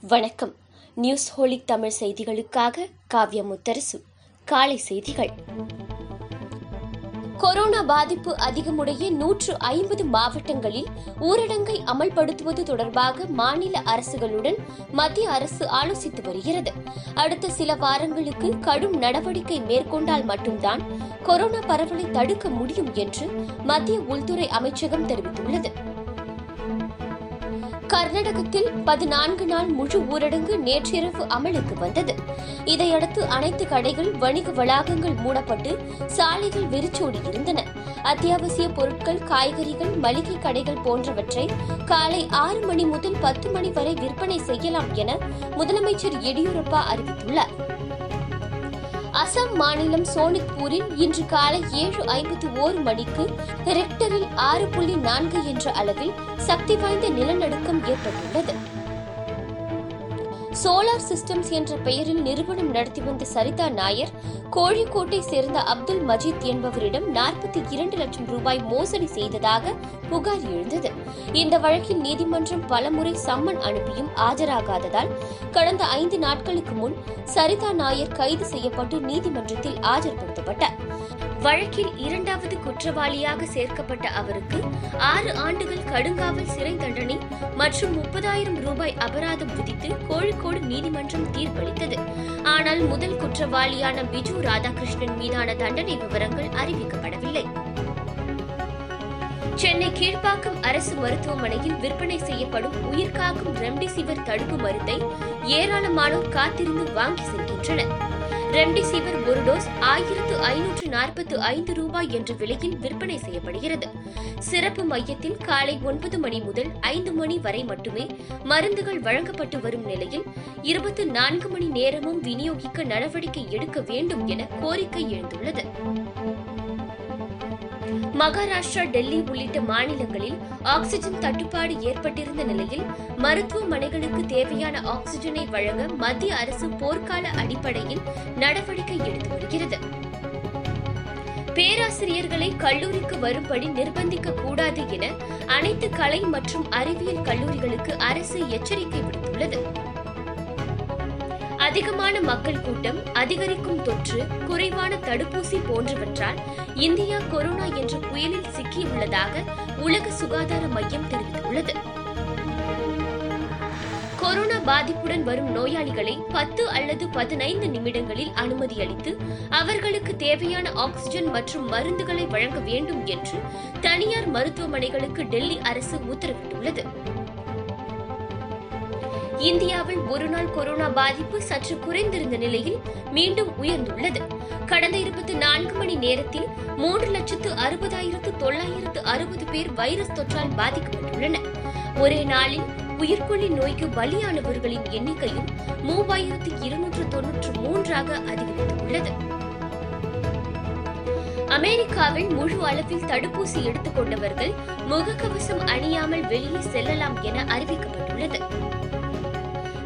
வணக்கம். News holic Tamil செய்திகளுக்காக காவ்யா முத்தரசு காலை செய்திகள். கொரோனா பாதிப்பு அதிகமுடைய நூற்று ஐம்பது மாவட்டங்களில் ஊரடங்கை அமல்படுத்துவது தொடர்பாக மாநில அரசுகளுடன் மத்திய அரசு ஆலோசித்து வருகிறது. அடுத்த சில வாரங்களுக்கு கடும் நடவடிக்கை மேற்கொண்டால் மட்டும்தான் கொரோனா பரவலை தடுக்க முடியும் என்று மத்திய உள்துறை அமைச்சகம் தெரிவித்துள்ளது. கர்நாடகத்தில் பதினான்கு நாள் முழு ஊரடங்கு நேற்றிரவு அமலுக்கு வந்தது. இதையடுத்து அனைத்து கடைகள் வணிக வளாகங்கள் மூடப்பட்டு சாலைகள் வெறிச்சோடி இருந்தன. அத்தியாவசிய பொருட்கள் காய்கறிகள் மளிகை கடைகள் போன்றவற்றை காலை ஆறு மணி முதல் பத்து மணி வரை விற்பனை செய்யலாம் என முதலமைச்சர் எடியூரப்பா அறிவித்துள்ளார். அசாம் மாநிலம் சோனித்பூரில் இன்று காலை ஏழு ஐம்பத்தி ஓரு மணிக்கு ரெக்டரில் ஆறு புள்ளி நான்கு என்ற அளவில் சக்தி வாய்ந்த நிலநடுக்கம் ஏற்பட்டுள்ளது. சோலார் சிஸ்டம்ஸ் என்ற பெயரில் நிறுவனம் நடத்தி வந்த சரிதா நாயர் கோழிக்கோட்டை சேர்ந்த அப்துல் மஜீத் என்பவரிடம் நாற்பத்தி இரண்டு லட்சம் ரூபாய் மோசடி செய்ததாக புகார் எழுந்தது. இந்த வழக்கில் நீதிமன்றம் பலமுறை சம்மன் அனுப்பியும் ஆஜராகாததால் கடந்த ஐந்து நாட்களுக்கு முன் சரிதா நாயர் கைது செய்யப்பட்டு நீதிமன்றத்தில் ஆஜர்படுத்தப்பட்டார். வழக்கில் இரண்டாவது குற்றவாளியாக சேர்க்கப்பட்ட அவருக்கு ஆறு ஆண்டுகள் கடுங்காவல் சிறை தண்டனை மற்றும் முப்பதாயிரம் ரூபாய் அபராதம் விதித்து கோழிக்கோடு நீதிமன்றம் தீர்ப்பளித்தது. ஆனால் முதல் குற்றவாளியான பிஜு ராதாகிருஷ்ணன் மீதான தண்டனை விவரங்கள் அறிவிக்கப்படவில்லை. சென்னை கீழ்ப்பாக்கம் அரசு மருத்துவமனையில் விற்பனை செய்யப்படும் உயிர்காக்கும் ரெம்டெசிவிர் தடுப்பு மருந்தை ஏராளமானோர் காத்திருந்து வாங்கி செல்கின்றனர். ரெம்டிசிவிர் ஒரு டோஸ் ஆயிரத்து ஐநூற்று நாற்பத்து ஐந்து ரூபாய் என்ற விலையில் விற்பனை செய்யப்படுகிறது. சிறப்பு மையத்தில் காலை ஒன்பது மணி முதல் ஐந்து மணி வரை மட்டுமே மருந்துகள் வழங்கப்பட்டு வரும் நிலையில் இருபத்தி நான்கு மணி நேரமும் விநியோகிக்க நடவடிக்கை எடுக்க வேண்டும் என கோரிக்கை எழுந்துள்ளது. மகாராஷ்டிரா டெல்லி உள்ளிட்ட மாநிலங்களில் ஆக்சிஜன் தட்டுப்பாடு ஏற்பட்டிருந்த நிலையில் மருத்துவமனைகளுக்கு தேவையான ஆக்சிஜனை வழங்க மத்திய அரசு போர்க்கால அடிப்படையில் நடவடிக்கை எடுத்து வருகிறது. பேராசிரியர்களை கல்லூரிக்கு வரும்படி நிர்பந்திக்க கூடாது என அனைத்து கலை மற்றும் அறிவியல் கல்லூரிகளுக்கு அரசு எச்சரிக்கை அதிகமான மக்கள் கூட்டம் அதிகரிக்கும் தொற்று குறைவான தடுப்பூசி போன்றவற்றால் இந்தியா கொரோனா என்ற புயலில் சிக்கியுள்ளதாக உலக சுகாதார மையம் தெரிவித்துள்ளது. கொரோனா பாதிப்புடன் வரும் நோயாளிகளை பத்து அல்லது பதினைந்து நிமிடங்களில் அனுமதி அளித்து அவர்களுக்கு தேவையான ஆக்ஸிஜன் மற்றும் மருந்துகளை வழங்க வேண்டும் என்று தனியார் மருத்துவமனைகளுக்கு டெல்லி அரசு உத்தரவிட்டுள்ளது. இந்தியாவில் ஒருநாள் கொரோனா பாதிப்பு சற்று குறைந்திருந்த நிலையில் மீண்டும் உயர்ந்துள்ளது. கடந்த இருபத்தி நான்கு மணி நேரத்தில் மூன்று லட்சத்து அறுபதாயிரத்து தொள்ளாயிரத்து அறுபது பேர் வைரஸ் தொற்றால் பாதிக்கப்பட்டுள்ளனர். ஒரே நாளில் உயிர்கொல்லி நோய்க்கு பலியானவர்களின் எண்ணிக்கையும் மூவாயிரத்து இருநூற்று தொன்னூற்று மூன்றாக அதிகரித்துள்ளது. அமெரிக்காவில் முழு அளவில் தடுப்பூசி எடுத்துக் கொண்டவர்கள் முகக்கவசம் அணியாமல் வெளியே செல்லலாம் என அறிவிக்கப்பட்டுள்ளது.